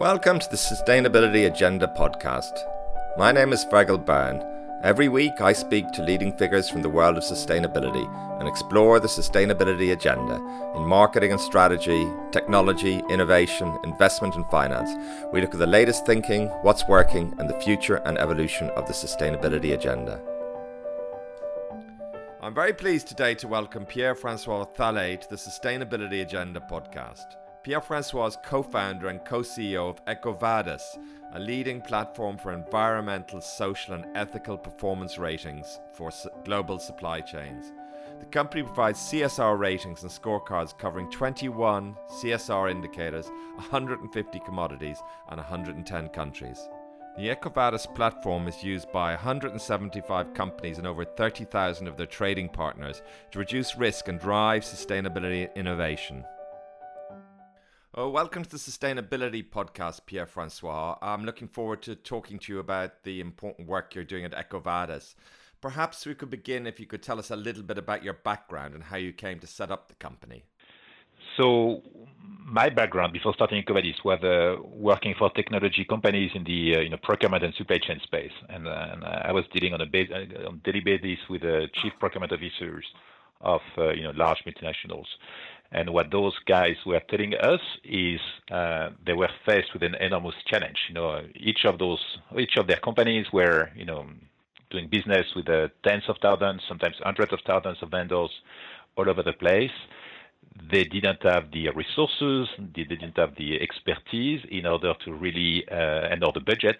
Welcome to the Sustainability Agenda podcast. My name is Fergal Byrne. Every week, I speak to leading figures from the world of sustainability and explore the sustainability agenda in marketing and strategy, technology, innovation, investment, and finance. We look at the latest thinking, what's working, and the future and evolution of the sustainability agenda. I'm very pleased today to welcome Pierre Francois Thaler to the Sustainability Agenda podcast. Pierre Francois is co founder and co CEO of EcoVadis, a leading platform for environmental, social, and ethical performance ratings for global supply chains. The company provides CSR ratings and scorecards covering 21 CSR indicators, 150 commodities, and 110 countries. The EcoVadis platform is used by 175 companies and over 30,000 of their trading partners to reduce risk and drive sustainability innovation. Welcome to the Sustainability Podcast, Pierre Francois. I'm looking forward to talking to you about the important work you're doing at EcoVadis. Perhaps we could begin if you could tell us a little bit about your background and how you came to set up the company. So, my background before starting EcoVadis was uh, working for technology companies in the uh, you know, procurement and supply chain space, and, uh, and I was dealing on a uh, on daily basis with the chief procurement officers of uh, you know large multinationals. And what those guys were telling us is uh, they were faced with an enormous challenge. You know, each of those, each of their companies were, you know, doing business with uh, tens of thousands, sometimes hundreds of thousands of vendors all over the place they didn't have the resources, they didn't have the expertise in order to really, uh, and or the budget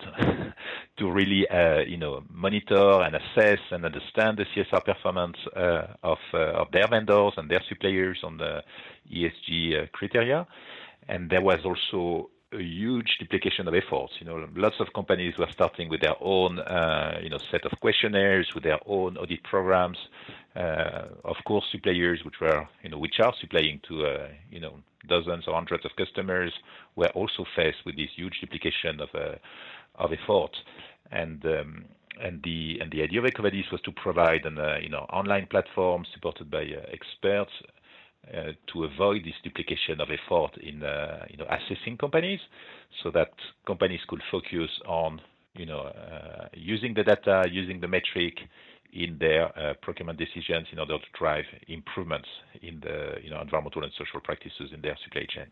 to really, uh, you know, monitor and assess and understand the CSR performance uh, of uh, of their vendors and their suppliers on the ESG uh, criteria. And there was also a huge duplication of efforts. You know, lots of companies were starting with their own, uh, you know, set of questionnaires, with their own audit programs. Uh, of course, suppliers, which were, you know, which are supplying to, uh, you know, dozens or hundreds of customers, were also faced with this huge duplication of uh, of effort. And um, and the and the idea of EcoVadis was to provide an, uh, you know, online platform supported by uh, experts uh, to avoid this duplication of effort in uh, you know assessing companies, so that companies could focus on you know uh, using the data, using the metric in their procurement decisions in order to drive improvements in the you know environmental and social practices in their supply chain.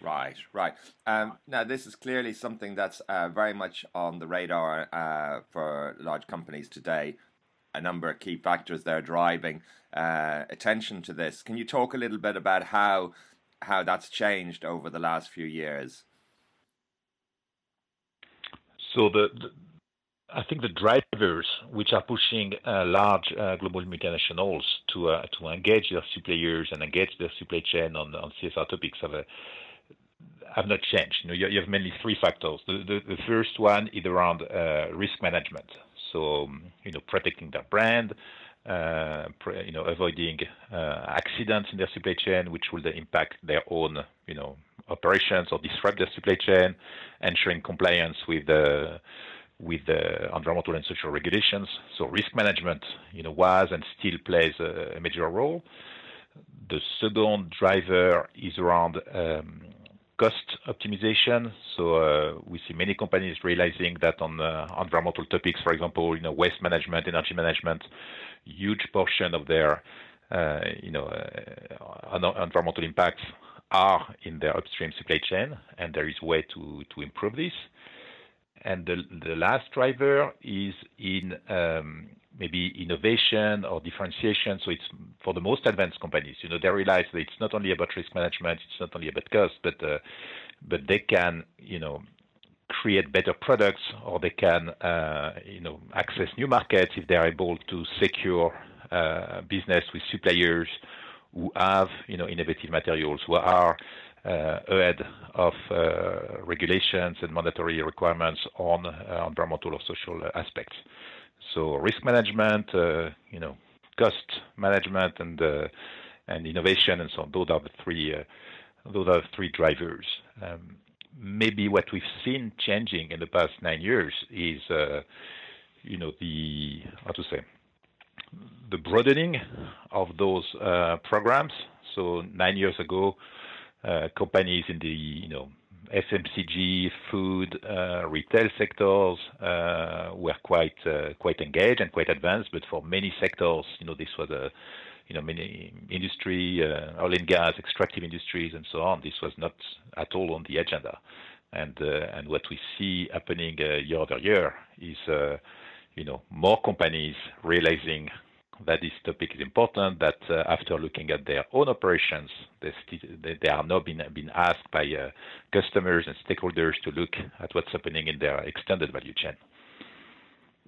Right, right. Um, now, this is clearly something that's uh, very much on the radar uh, for large companies today a number of key factors there driving uh, attention to this. Can you talk a little bit about how how that's changed over the last few years? So the, the I think the drivers which are pushing uh, large uh, global multinationals to uh, to engage their suppliers and engage their supply chain on on CSR topics have a, have not changed. You know, you, you have mainly three factors. The, the, the first one is around uh, risk management. So, you know, protecting their brand, uh, you know, avoiding uh, accidents in their supply chain, which would impact their own, you know, operations or disrupt their supply chain, ensuring compliance with the with the environmental and social regulations. So risk management, you know, was and still plays a, major role. The second driver is around um, cost optimization. So uh, we see many companies realizing that on uh, environmental topics, for example, you know, waste management, energy management, huge portion of their, uh, you know, environmental impacts are in their upstream supply chain, and there is way to to improve this. And the the last driver is in um, maybe innovation or differentiation. So it's for the most advanced companies, you know, they realize that it's not only about risk management, it's not only about cost, but uh, but they can, you know, create better products or they can, uh, you know, access new markets if they are able to secure uh, business with suppliers who have, you know, innovative materials, who are uh, ahead of uh, regulations and mandatory requirements on uh, environmental or social aspects. So risk management, uh, you know, cost management, and uh, and innovation, and so on. Those are the three uh, those are the three drivers. Um, maybe what we've seen changing in the past nine years is, you know, the how to say, the broadening of those programs. So nine years ago, companies in the you know FMCG, food, uh, retail sectors uh, were quite uh, quite engaged and quite advanced. But for many sectors, you know, this was a you know, many industry, oil and gas, extractive industries, and so on. This was not at all on the agenda. And and what we see happening uh, year over year is, you know, more companies realizing that this topic is important. That uh, after looking at their own operations, they, they are now being been asked by uh, customers and stakeholders to look at what's happening in their extended value chain.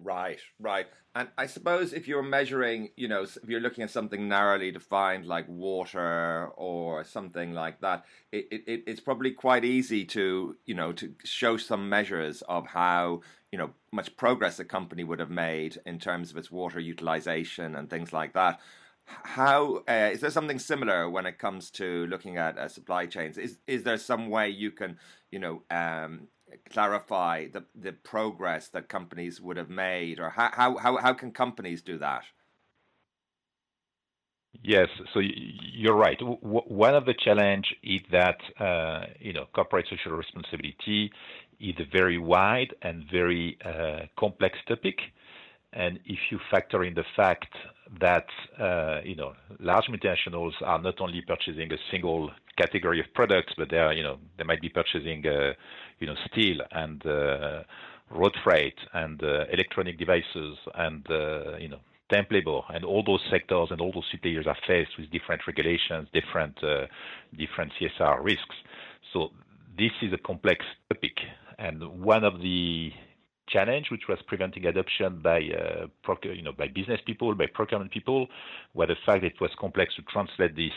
Right, right. And I suppose if you're measuring, you know, if you're looking at something narrowly defined like water or something like that, it, it, it's probably quite easy to, you know, to show some measures of how, you know, much progress a company would have made in terms of its water utilization and things like that. How uh, is there something similar when it comes to looking at uh, supply chains? Is is there some way you can, you know, um, clarify the the progress that companies would have made, or how how how, how can companies do that? Yes, so you're right. One of the challenge is that uh, you know corporate social responsibility is a very wide and very uh, complex topic, and if you factor in the fact that uh, you know large multinationals are not only purchasing a single category of products, but they are you know they might be purchasing uh, you know steel and uh, road freight and uh, electronic devices and uh, you know temp labor. And all those sectors and all those suppliers are faced with different regulations, different different CSR risks. So this is a complex topic, and one of the challenge which was preventing adoption by uh, you know by business people, by procurement people, were the fact it was complex to translate this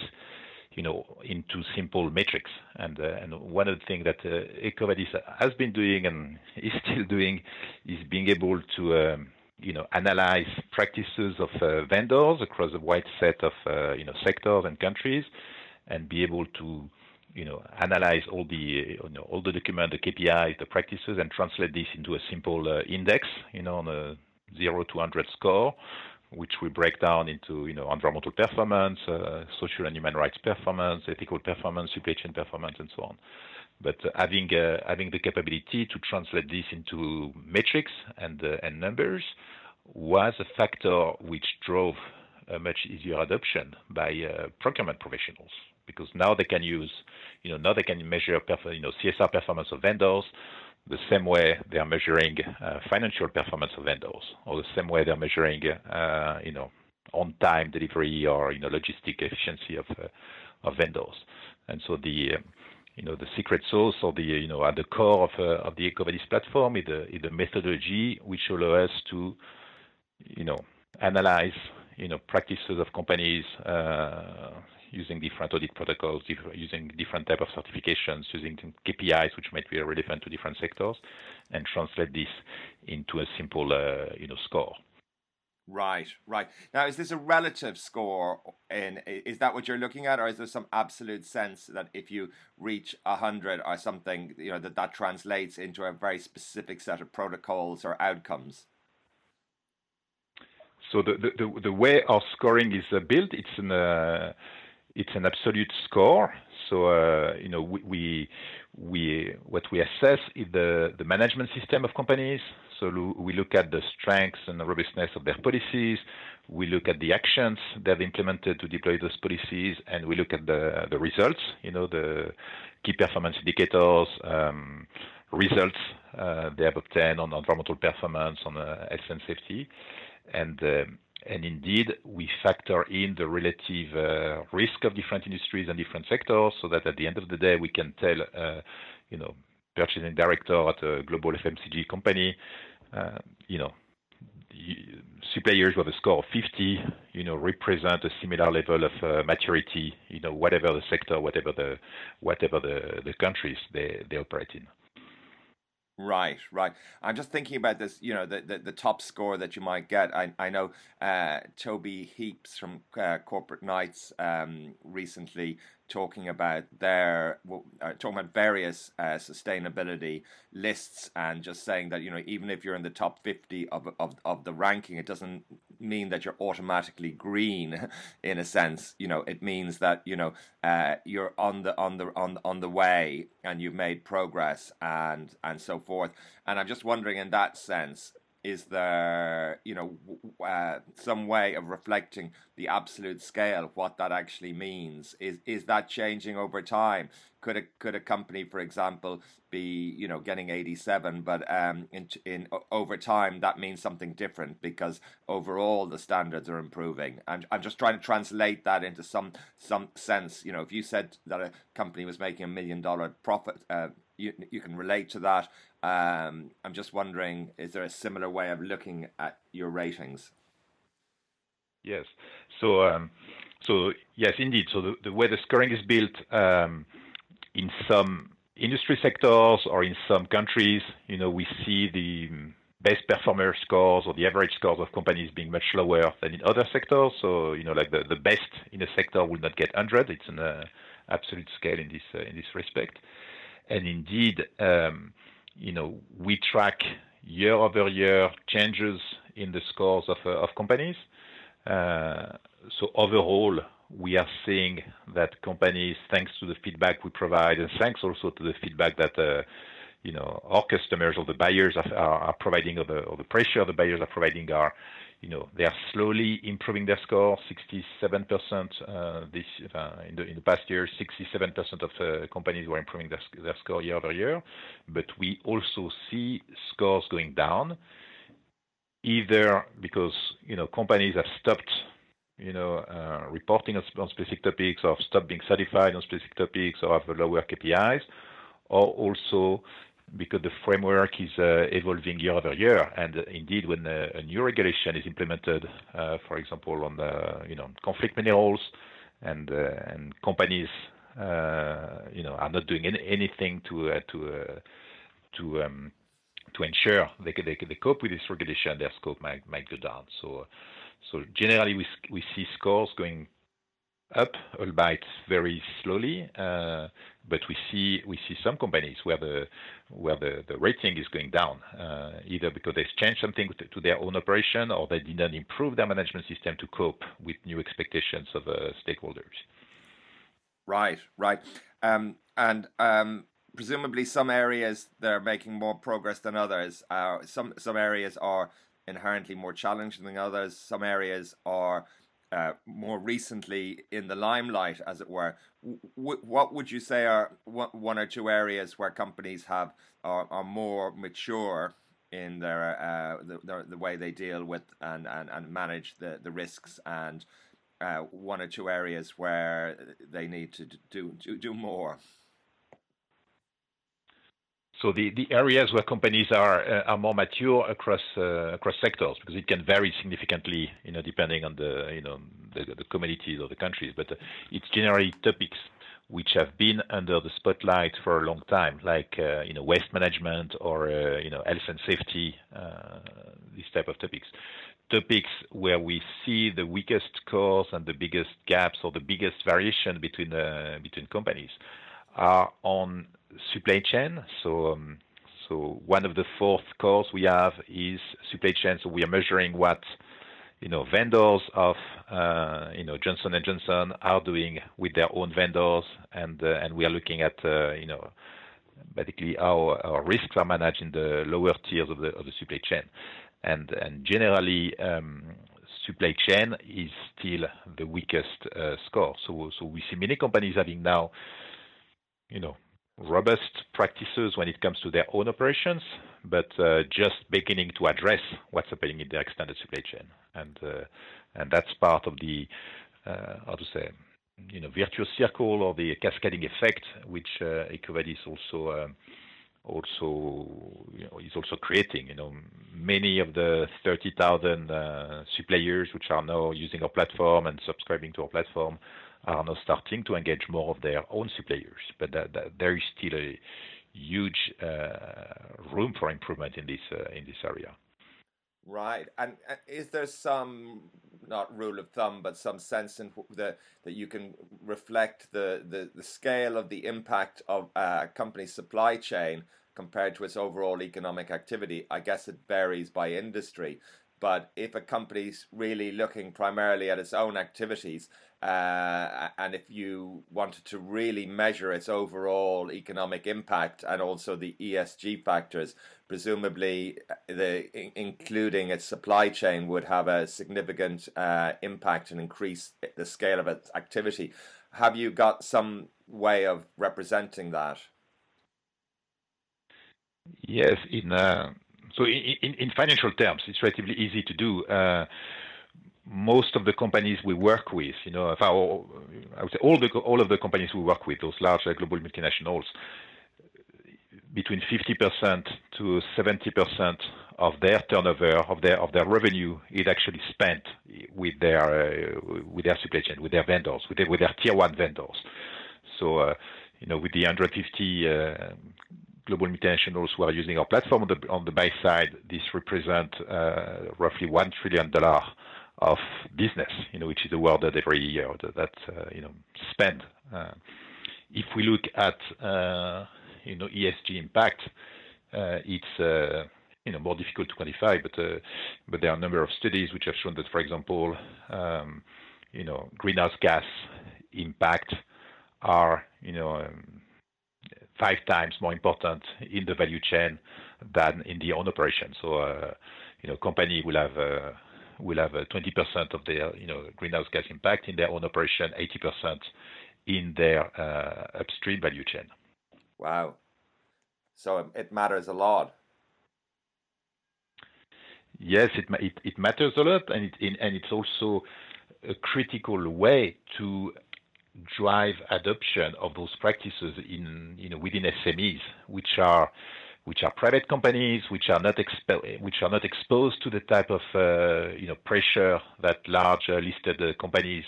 you know, into simple metrics. And uh, and one of the things that uh, EcoVadis has been doing and is still doing is being able to um, you know analyze practices of uh, vendors across a wide set of uh, you know sectors and countries, and be able to you know analyze all the you know all the document, the KPIs, the practices, and translate this into a simple uh, index, you know, on a zero to 100 score which we break down into you know environmental performance, uh, social and human rights performance, ethical performance, supply chain performance, and so on. But uh, having uh, having the capability to translate this into metrics and uh, and numbers was a factor which drove a much easier adoption by uh, procurement professionals because now they can use you know now they can measure you know CSR performance of vendors the same way they are measuring uh, financial performance of vendors, or the same way they're measuring, uh, you know, on-time delivery or you know logistic efficiency of uh, of vendors. And so the you know the secret sauce or the you know at the core of uh, of the EcoVadis platform is the is the methodology which allows us to you know analyze you know practices of companies uh, using different audit protocols, using different type of certifications, using KPIs which might be relevant to different sectors, and translate this into a simple, uh, you know, score. Right, right. Now, is this a relative score? In is that what you're looking at, or is there some absolute sense that if you reach a hundred or something, you know, that that translates into a very specific set of protocols or outcomes? So the the, the way our scoring is uh, built, it's an uh, it's an absolute score. So uh, you know we, we, we what we assess is the the management system of companies. So we look at the strengths and the robustness of their policies. We look at the actions they've implemented to deploy those policies, and we look at the the results. You know the key performance indicators. Um, results uh, they have obtained on environmental performance, on uh, health and safety, and um, and indeed, we factor in the relative uh, risk of different industries and different sectors so that at the end of the day, we can tell, uh, you know, purchasing director at a global FMCG company, uh, you know, suppliers with a score of 50, you know, represent a similar level of uh, maturity, you know, whatever the sector, whatever the whatever the, the countries they, they operate in. Right, right. I'm just thinking about this. You know, the the, the top score that you might get. I I know uh, Toby Heaps from uh, Corporate Knights um, recently talking about their uh, talking about various uh, sustainability lists and just saying that you know even if you're in the top 50 of of of the ranking, it doesn't mean that you're automatically green in a sense. You know it means that you know uh, you're on the on the on on the way and you've made progress and and so forth. And i'm just wondering in that sense is there you know uh, some way of reflecting the absolute scale what that actually means? Is is that changing over time? Could a could a company for example be you know getting 87 but um in in over time that means something different because overall the standards are improving? I'm i'm just trying to translate that into some some sense. You know if you said that a company was making a million dollar profit uh, you you can relate to that um, I'm just wondering, is there a similar way of looking at your ratings? Yes. So, um, so yes, indeed. So the, the way the scoring is built um, in some industry sectors or in some countries, you know, we see the best performer scores or the average scores of companies being much lower than in other sectors. So, you know, like the, the best in a sector will not get 100. It's an uh, absolute scale in this uh, in this respect. And indeed, um, you know, we track year-over-year changes in the scores of uh, companies. Uh, so Overall, we are seeing that companies, thanks to the feedback we provide, and thanks also to the feedback that uh, you know our customers or the buyers are providing, or the pressure the buyers are providing, are you know, they are slowly improving their score, 67% uh, this uh, in the in the past year, 67% of uh, companies were improving their, their score year over year. But we also see scores going down, either because you know companies have stopped you know, reporting on, specific topics or stop being certified on specific topics or have lower KPIs, or also because the framework is uh, evolving year over year. And uh, indeed, when uh, a new regulation is implemented, for example, on the, you know, conflict minerals and and companies, you know, are not doing anything to to to um, to ensure they, they, they cope with this regulation, their scope might, might go down. So, so generally, we, we see scores going up, albeit very slowly. Uh, but we see we see some companies where the where the, the rating is going down, uh, either because they've changed something to, their own operation or they didn't improve their management system to cope with new expectations of uh, stakeholders. Right, right, um, and um, presumably some areas they're making more progress than others. Some some areas are inherently more challenging than others. Some areas are uh, more recently in the limelight, as it were. W- what would you say are one or two areas where companies have are, are more mature in their uh, the, the, the way they deal with and, and, and manage the, the risks, and uh, one or two areas where they need to do do, do more? So the, the areas where companies are uh, are more mature across uh, across sectors because it can vary significantly, you know, depending on the you know the, the commodities or the countries. But uh, it's generally topics which have been under the spotlight for a long time, like uh, you know waste management or uh, you know health and safety, uh, these type of topics. Topics where we see the weakest cores and the biggest gaps or the biggest variation between between companies are on supply chain. So um, so one of the fourth cores we have is supply chain. So we are measuring what you know vendors of uh, you know Johnson and Johnson are doing with their own vendors, and uh, and we are looking at uh, you know basically how our risks are managed in the lower tiers of the of the supply chain, and and generally. Um, supply chain is still the weakest uh, score. So, so we see many companies having now, you know, robust practices when it comes to their own operations, but uh, just beginning to address what's happening in their extended supply chain. And uh, and that's part of the, uh, how to say, you know, virtuous circle or the cascading effect, which uh, EcoVadis also um, also you know, is also creating. You know, many of the 30,000 uh, suppliers which are now using our platform and subscribing to our platform are now starting to engage more of their own suppliers. But that, that there is still a huge uh, room for improvement in this uh, in this area. Right, and is there some not rule of thumb, but some sense in the that you can reflect the, the, the scale of the impact of a company's supply chain compared to its overall economic activity? I guess it varies by industry, But if a company's really looking primarily at its own activities, uh, and if you wanted to really measure its overall economic impact and also the ESG factors, presumably uh, the including its supply chain would have a significant uh, impact and increase the scale of its activity. Have you got some way of representing that? Yes, in uh, so in, in, financial terms, it's relatively easy to do. Uh, most of the companies we work with, you know, I would say all the all of the companies we work with, those large global multinationals, between 50% to 70% of their turnover, of their of their revenue, is actually spent with their uh, with their supply chain, with their vendors, with their, with their tier one vendors. So, uh, you know, with the 150 uh, global multinationals who are using our platform on the on the buy side, this represent uh, roughly one trillion dollar of business, you know, which is a word that every year that, that uh, you know spend. Uh, if we look at uh, you know ESG impact, uh, it's uh, you know more difficult to quantify, but but there are a number of studies which have shown that, for example, um, you know greenhouse gas impact are you know um, five times more important in the value chain than in the own operation. So uh, you know company will have uh, will have uh, 20% of their you know greenhouse gas impact in their own operation, 80% in their upstream value chain. Wow. So it matters a lot. Yes, it it, it matters a lot, and it, and it's also a critical way to drive adoption of those practices in you know within SMEs, which are which are private companies, which are not expo- which are not exposed to the type of uh, you know pressure that large uh, listed uh, companies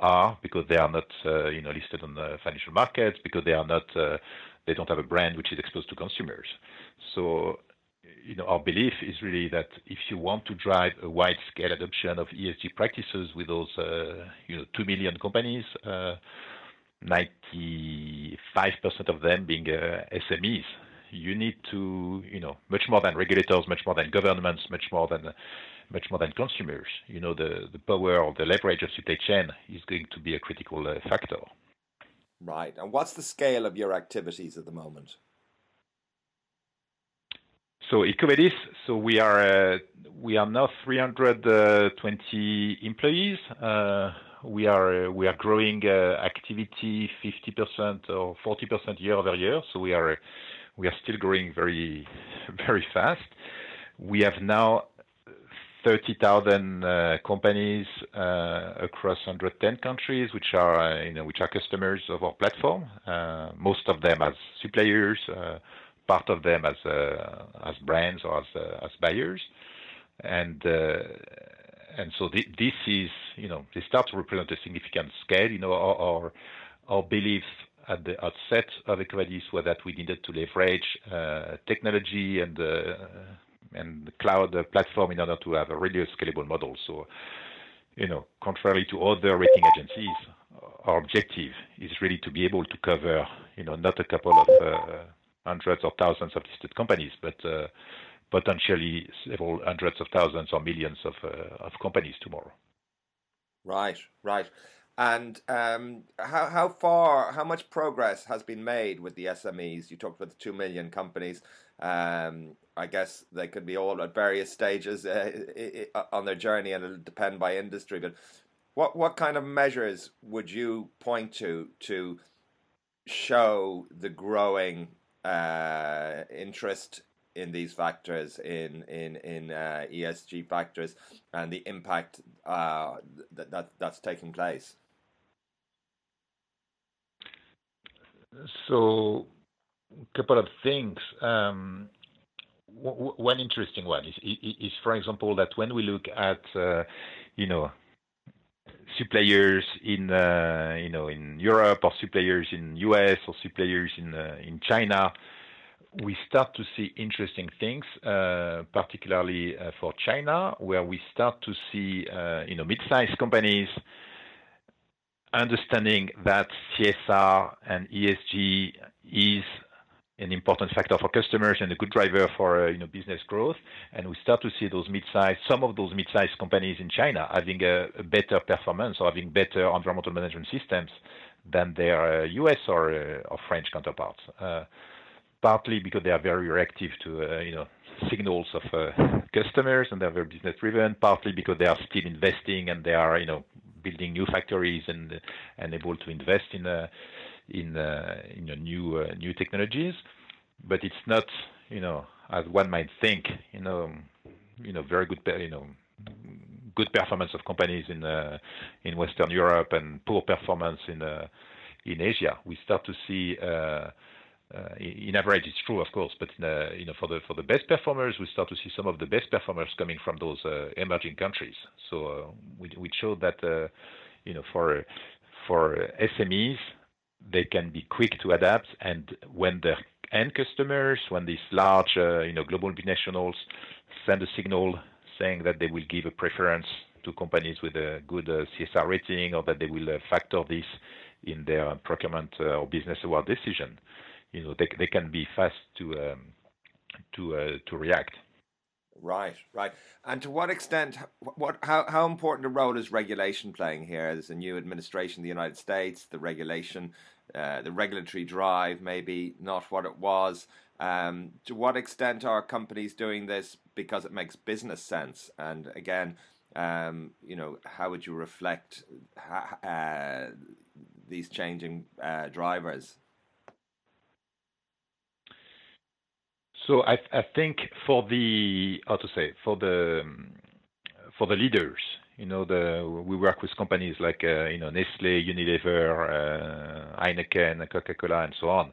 are because they are not uh, you know listed on the financial markets because they are not uh, they don't have a brand which is exposed to consumers. So, you know, our belief is really that if you want to drive a wide-scale adoption of ESG practices with those, uh, you know, two million companies, uh, 95% of them being uh, SMEs, you need to, you know, much more than regulators, much more than governments, much more than much more than consumers. You know, the, the power or the leverage of supply chain is going to be a critical uh, factor. Right. And what's the scale of your activities at the moment? So EcoVadis, so we are uh, we are now 320 employees. Uh, we are uh, we are growing activity 50% or 40% year over year. So we are we are still growing very very fast. We have now 30,000 uh, companies uh, across 110 countries, which are uh, you know which are customers of our platform. most of them as suppliers, part of them as as brands or as as buyers, and and so th- this is you know they start to represent a significant scale. You know our our, our belief at the outset of EcoVadis was that we needed to leverage uh, technology and uh, and cloud platform in order to have a really scalable model. So, you know, contrary to other rating agencies, our objective is really to be able to cover, you know, not a couple of uh, hundreds or thousands of listed companies, but uh, potentially several hundreds of thousands or millions of, uh, of companies tomorrow. Right, right. And um, how how far, how much progress has been made with the SMEs? You talked about the two million companies. Um, I guess they could be all at various stages uh, on their journey, and it'll depend by industry. But what what kind of measures would you point to to show the growing uh, interest in these factors, in in in uh, ESG factors, and the impact uh, that, that that's taking place? So, a couple of things. Um, one interesting one is, is, for example, that when we look at, uh, you know, suppliers in, uh, you know, in Europe or suppliers in US or suppliers in uh, in China, we start to see interesting things, uh, particularly uh, for China, where we start to see, uh, you know, mid-sized companies understanding that CSR and ESG is an important factor for customers and a good driver for you know business growth. And we start to see those mid-size, some of those mid-sized companies in China having a, a better performance or having better environmental management systems than their uh, U.S. or uh, or French counterparts. Uh, partly because they are very reactive to you know signals of customers and they're very business driven. Partly because they are still investing and they are you know building new factories and and able to invest in in in uh, new uh, new technologies. But it's not you know as one might think you know you know very good you know good performance of companies in uh, in Western Europe and poor performance in uh, in Asia. We start to see, uh, uh in average, it's true, of course, but you know, for the for the best performers, we start to see some of the best performers coming from those emerging countries. So we we showed that you know for for SMEs, they can be quick to adapt, and when their end customers, when these large you know global binationals send a signal saying that they will give a preference to companies with a good uh, CSR rating or that they will uh, factor this in their procurement uh, or business award decision. You know, they, they can be fast to um, to to react. Right, right. And to what extent, what, how, how important a role is regulation playing here? There's a new administration in the United States. The regulation, uh, the regulatory drive, maybe not what it was. Um, to what extent are companies doing this because it makes business sense? And again, um, you know, how would you reflect uh, these changing uh, drivers? I, I, think for the how to say for the for the leaders, you know, we work with companies like uh, you know Nestle, Unilever, uh, Heineken, Coca-Cola, and so on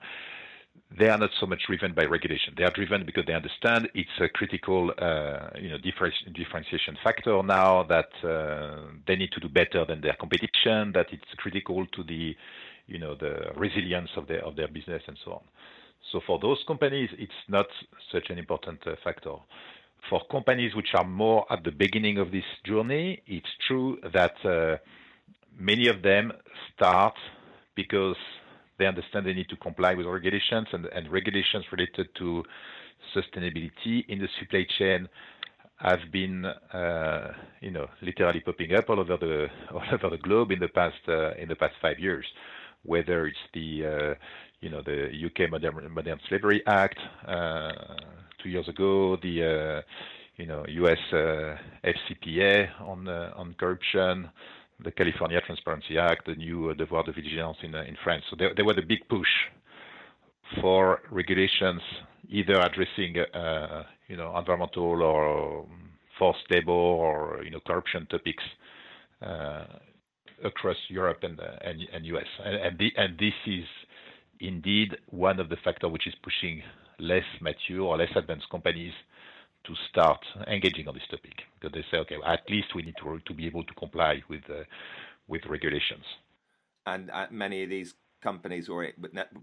they are not so much driven by regulation. They are driven because they understand it's a critical, uh, you know, differentiation factor now that they need to do better than their competition. That it's critical to the, you know, the resilience of their of their business and so on. So for those companies, it's not such an important uh, factor. For companies which are more at the beginning of this journey, it's true that uh, many of them start because they understand they need to comply with regulations and, and regulations related to sustainability in the supply chain have been, uh, you know, literally popping up all over the all over the globe in the past uh, in the past five years. Whether it's the, uh, you know, the UK Modern, Modern Slavery Act uh, two years ago, the, uh, you know, US FCPA on on corruption, the California Transparency Act, the new devoir de vigilance in, in France. So there, there, was a big push for regulations either addressing, uh, you know, environmental or forced labor or, you know, corruption topics across Europe and, and, and US. And, and, the, and this is indeed one of the factors which is pushing less mature or less advanced companies to start engaging on this topic because they say, okay, at least we need to be able to comply with with regulations. And uh, many of these companies or it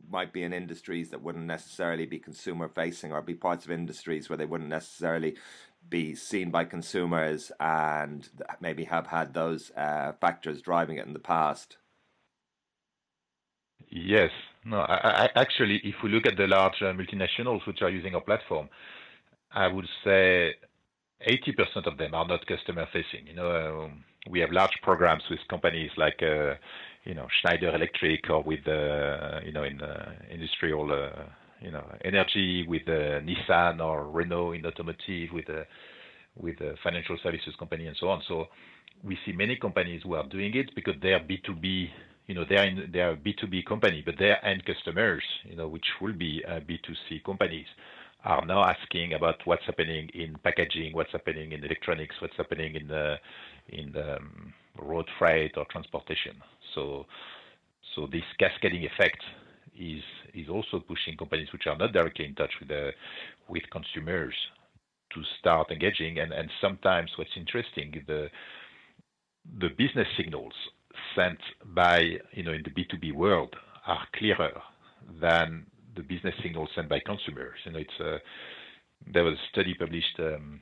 might be in industries that wouldn't necessarily be consumer facing or be parts of industries where they wouldn't necessarily be seen by consumers and maybe have had those uh, factors driving it in the past. Yes, no, I, I, actually, if we look at the large uh, multinationals which are using our platform, I would say 80% of them are not customer facing. You know, um, we have large programs with companies like, uh, you know, Schneider Electric or with, uh, you know, in uh, industrial, uh, you know, energy with uh, Nissan or Renault in automotive with, uh, with a financial services company and so on. So we see many companies who are doing it because they are B2B you know, they are in, they are a B2B company, but their end customers, you know, which will be B2C companies, are now asking about what's happening in packaging, what's happening in electronics, what's happening in the in the um, road freight or transportation. So so this cascading effect is is also pushing companies which are not directly in touch with the with consumers to start engaging. And and sometimes what's interesting the the business signals sent by you know in the B2B world are clearer than the business signals sent by consumers. You know, it's uh, there was a study published, um,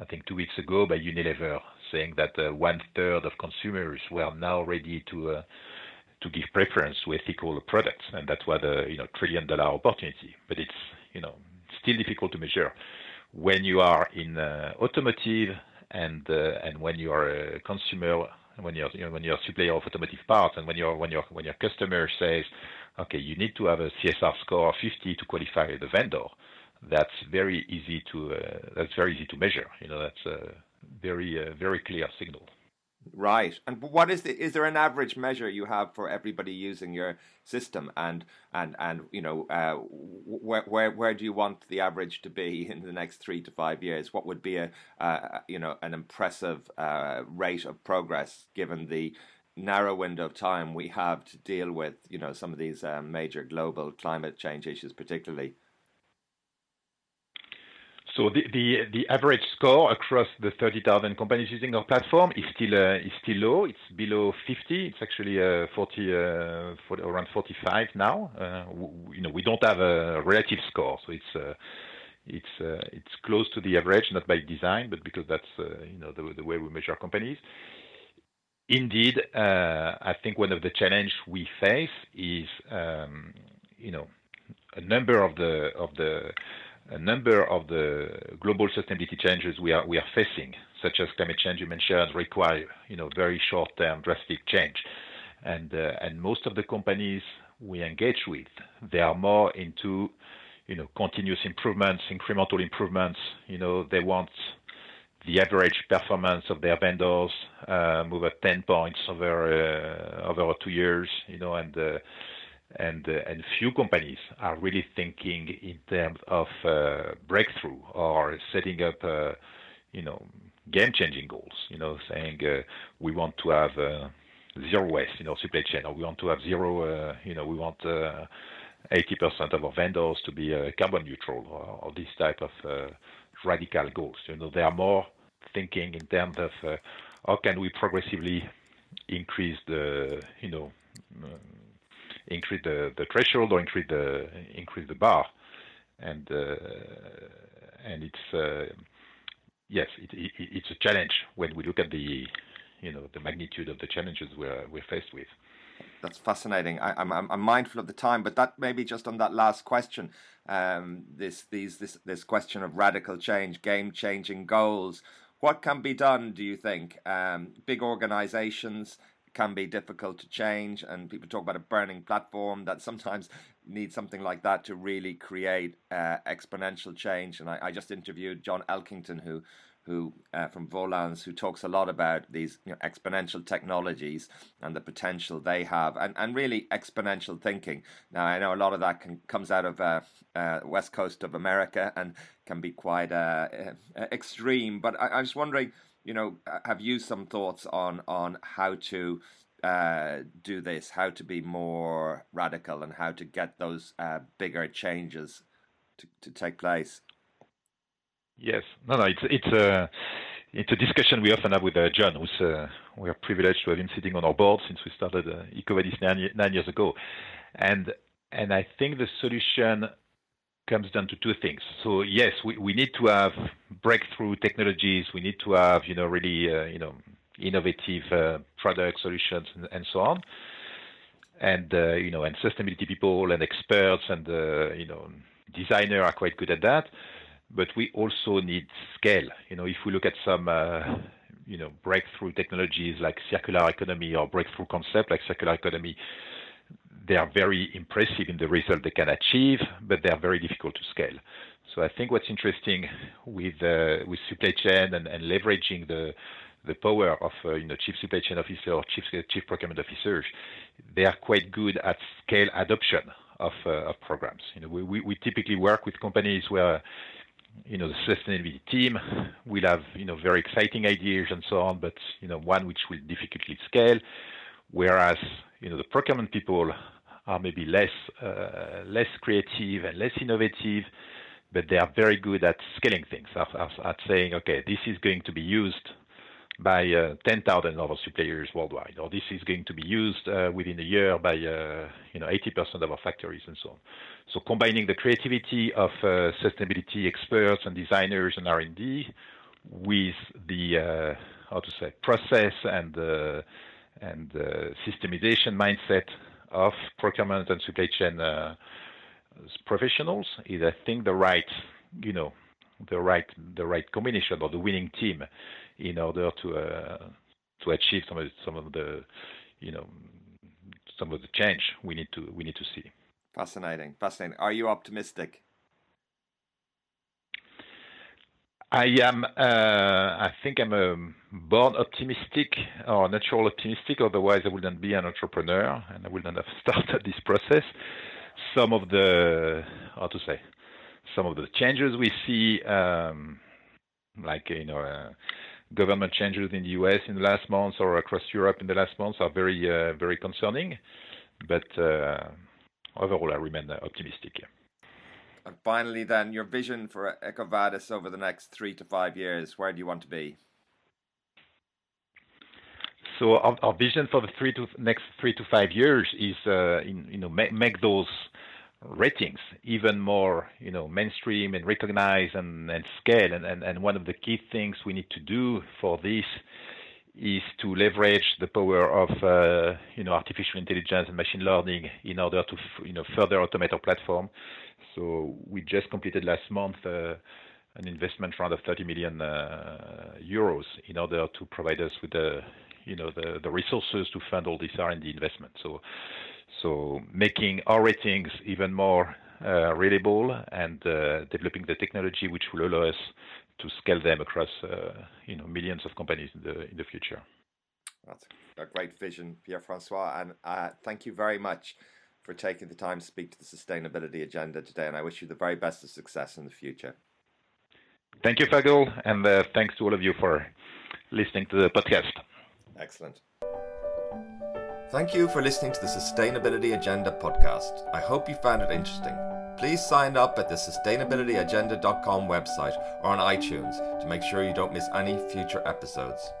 I think, two weeks ago by Unilever saying that uh, one third of consumers were now ready to uh, to give preference to ethical products, and that was a you know trillion dollar opportunity. But it's you know still difficult to measure. When you are in uh, automotive and uh, and when you are a consumer when you're you know, when you're a supplier of automotive parts and when your when your when your customer says okay you need to have a CSR score of 50 to qualify the vendor that's very easy to uh, that's very easy to measure. You know that's a very uh, very clear signal Right. And what is the is there an average measure you have for everybody using your system and and and you know uh, where where where do you want the average to be in the next 3 to 5 years? What would be a uh, you know an impressive uh, rate of progress given the narrow window of time we have to deal with you know some of these um, major global climate change issues particularly so the, the, the average score across the 30,000 companies using our platform is still uh, is still low. It's below 50. It's actually uh, 40, uh, 40, around 45 now. You know, we don't have a relative score, so it's it's it's close to the average, not by design, but because that's you know the, way we measure companies. Indeed, I think one of the challenges we face is um, you know a number of the of the a number of the global sustainability changes we are we are facing, such as climate change you mentioned, require you know very short-term drastic change, and uh, and most of the companies we engage with, they are more into you know continuous improvements, incremental improvements. You know they want the average performance of their vendors uh, move at 10 points over uh, over two years. You know and uh, and uh, and few companies are really thinking in terms of uh, breakthrough or setting up, uh, you know, game-changing goals. You know, saying uh, we want to have uh, zero waste in our supply chain, or we want to have zero. Uh, you know, we want 80% of our vendors to be carbon neutral, or, this type of radical goals. You know, they are more thinking in terms of how can we progressively increase the, you know, increase the, the threshold or increase the increase the bar, and uh, and it's uh, yes, it, it, it's a challenge when we look at the you know the magnitude of the challenges we're we're faced with. That's fascinating. I, am I'm, I'm mindful of the time, but that maybe just on that last question, um, this these this this question of radical change, game changing goals. What can be done? Do you think um, big organisations? Can be difficult to change, and people talk about a burning platform that sometimes needs something like that to really create uh, exponential change. And I, I, just interviewed John Elkington, who who uh, from Volans, who talks a lot about these you know, exponential technologies and the potential they have, and, and really exponential thinking. Now, I know a lot of that can, comes out of uh, uh, west coast of America and can be quite uh, extreme. But I, I was wondering you know, have you some thoughts on on how to uh, do this, how to be more radical, and how to get those uh, bigger changes to, to take place? Yes, no, no, it's it's a it's a discussion we often have with uh, John, who's uh, we are privileged to have him sitting on our board since we started uh, EcoVadis nine, nine years ago, and and I think the solution comes down to two things. So yes, we, we need to have breakthrough technologies. We need to have you know really uh, you know innovative uh, product solutions and, and, so on. And uh, you know and sustainability people and experts and uh, you know designer are quite good at that. But we also need scale. You know if we look at some uh, you know breakthrough technologies like circular economy or breakthrough concept like circular economy they are very impressive in the result they can achieve, but they are very difficult to scale. So I think what's interesting with uh, with supply chain and, and leveraging the the power of uh, you know chief supply chain officer or chief chief procurement officers, they are quite good at scale adoption of uh, of programs. You know, we, we, we typically work with companies where you know the sustainability team will have you know very exciting ideas and so on, but you know one which will difficultly scale, whereas you know the procurement people are maybe less uh, less creative and less innovative, but they are very good at scaling things, at, at saying, okay, this is going to be used by uh, 10,000 other suppliers worldwide, or this is going to be used uh, within a year by uh, you know 80% of our factories and so on. So combining the creativity of uh, sustainability experts and designers and R&D with the uh, how to say process and and systemization mindset of procurement and supply chain professionals is, I think, the right, you know, the right the right combination or the winning team in order to uh, to achieve some of some of the you know some of the change we need to we need to see. Fascinating, fascinating. Are you optimistic? I am. Uh, I think I'm a born optimistic or natural optimistic. Otherwise, I wouldn't be an entrepreneur, and I wouldn't have started this process. Some of the how to say, some of the changes we see, um, like you know, uh, government changes in the U.S. in the last months or across Europe in the last months, are very uh, very concerning. But uh, overall, I remain optimistic. Yeah. And finally, then, your vision for EcoVadis over the next three to five years, where do you want to be? So our, our vision for the three to next three to five years is, uh, in, you know, make, make those ratings even more, you know, mainstream and recognized and, and scale. And, and, and one of the key things we need to do for this is to leverage the power of uh, you know artificial intelligence and machine learning in order to you know further automate our platform. So we just completed last month uh, an investment round of 30 million uh, euros in order to provide us with the you know the, resources to fund all this R&D investment. Making our ratings even more uh, reliable and developing the technology which will allow us to scale them across you know millions of companies in the future. That's a great vision, Pierre Francois, and thank you very much for taking the time to speak to the sustainability agenda today. And I wish you the very best of success in the future. Thank you, Fergal, and uh, thanks to all of you for listening to the podcast. Excellent. Thank you for listening to the Sustainability Agenda podcast. I hope you found it interesting. Please sign up at the sustainabilityagenda.com website or on iTunes to make sure you don't miss any future episodes.